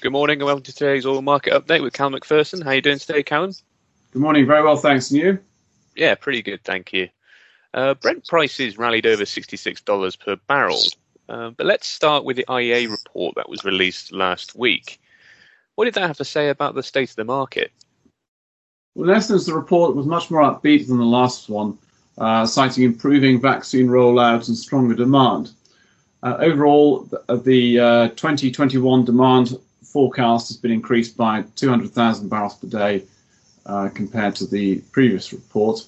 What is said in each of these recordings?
Good morning and welcome to today's oil market update with Cal McPherson. How are you doing today, Callum? Good morning. Very well, thanks. And you? Yeah, pretty good, thank you. Uh, Brent prices rallied over $66 per barrel. Uh, but let's start with the IEA report that was released last week. What did that have to say about the state of the market? Well, in essence, the report was much more upbeat than the last one, uh, citing improving vaccine rollouts and stronger demand. Uh, overall, the, the uh, 2021 demand forecast has been increased by 200,000 barrels per day uh, compared to the previous report.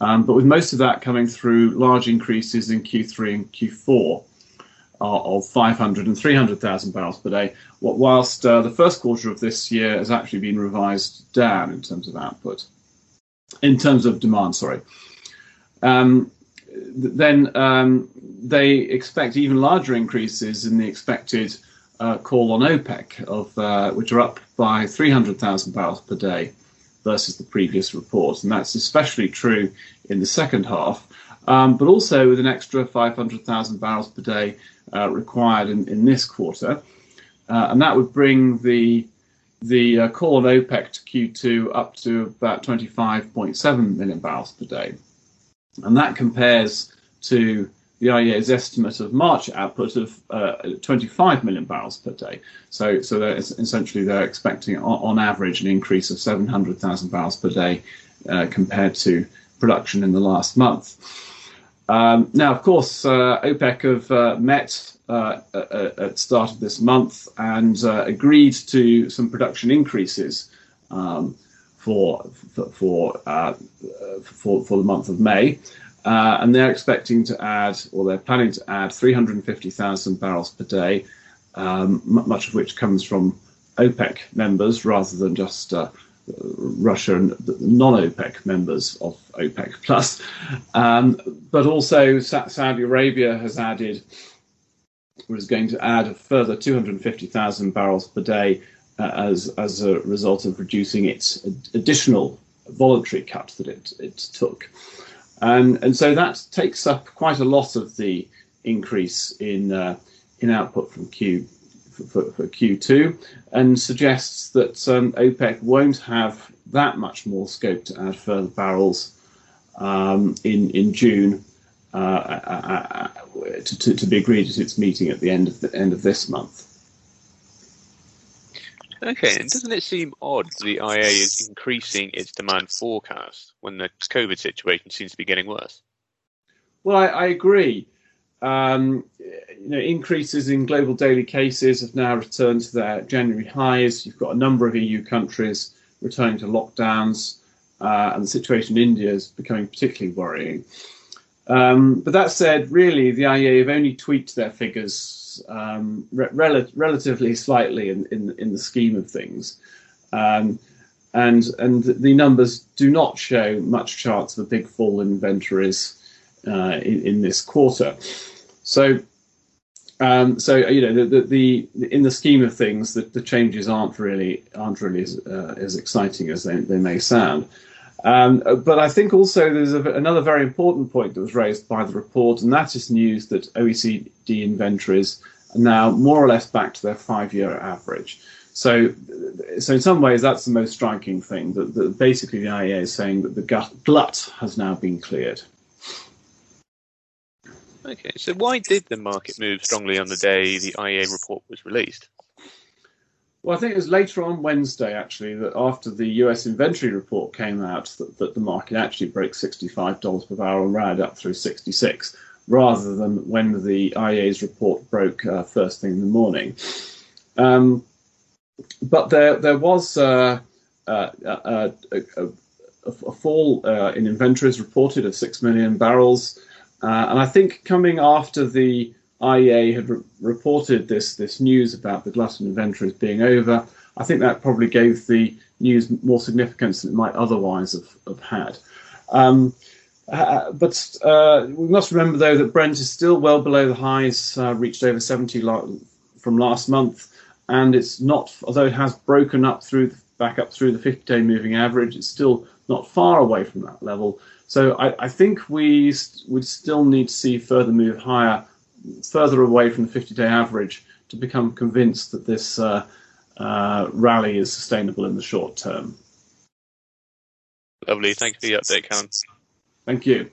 Um, but with most of that coming through large increases in Q3 and Q4 uh, of 500 and 300,000 barrels per day, whilst uh, the first quarter of this year has actually been revised down in terms of output, in terms of demand, sorry. Um, then um, they expect even larger increases in the expected uh, call on OPEC, of uh, which are up by 300,000 barrels per day versus the previous report, and that's especially true in the second half. Um, but also with an extra 500,000 barrels per day uh, required in, in, this quarter, uh, and that would bring the the uh, call on OPEC to Q2 up to about 25.7 million barrels per day, and that compares to the IEA's estimate of March output of uh, 25 million barrels per day. So, so essentially they're expecting on, on, average an increase of 700,000 barrels per day uh, compared to production in the last month. Um, now, of course, uh, OPEC have uh, met uh, at start of this month and uh, agreed to some production increases um, for for for, for, for the month of May. Uh, and they're expecting to add, or they're planning to add, 350,000 barrels per day, um, much of which comes from OPEC members rather than just uh, Russia and non-OPEC members of OPEC plus. Um, but also Saudi Arabia has added, or is going to add a further 250,000 barrels per day uh, as as a result of reducing its additional voluntary cut that it it took. And, and so that takes up quite a lot of the increase in, uh, in output from Q, for, for, Q2 and suggests that um, OPEC won't have that much more scope to add further barrels um, in, in June uh, uh, uh to, to, to, be agreed at its meeting at the end of the end of this month. Okay, and doesn't it seem odd the IEA is increasing its demand forecast when the COVID situation seems to be getting worse? Well, I, I agree. Um, you know, increases in global daily cases have now returned to their January highs. You've got a number of EU countries returning to lockdowns, uh, and the situation in India is becoming particularly worrying. Um, but that said, really, the IEA have only tweaked their figures um, re- rel- relatively slightly in, in, in the scheme of things. Um, and and the numbers do not show much chance of a big fall in inventories uh, in, in, this quarter. So, um, so you know, the, the, the, in the scheme of things, the, the changes aren't really aren't really as, uh, as exciting as they, they may sound. Um, but I think also there's a, another very important point that was raised by the report, and that is news that OECD inventories are now more or less back to their five-year average. So, so in some ways, that's the most striking thing. That, that basically the IEA is saying that the glut has now been cleared. Okay, so why did the market move strongly on the day the IEA report was released? Well, I think it was later on Wednesday, actually, that after the US inventory report came out, that, that the market actually broke $65 per barrel and ran up through 66 rather than when the IEA's report broke uh, first thing in the morning. Um, but there, there was uh, uh, uh a, a, a, fall uh, in inventories reported of 6 million barrels. Uh, and I think coming after the IEA had re- reported this this news about the glut inventories being over. I think that probably gave the news more significance than it might otherwise have, have had. Um, uh, but uh, we must remember, though, that Brent is still well below the highs uh, reached over 70 from last month, and it's not, although it has broken up through back up through the 50-day moving average, it's still not far away from that level. So I, I think we st- would still need to see further move higher further away from the 50 day average to become convinced that this uh, uh, rally is sustainable in the short term. Lovely. Thanks for the update, Callum. Thank you.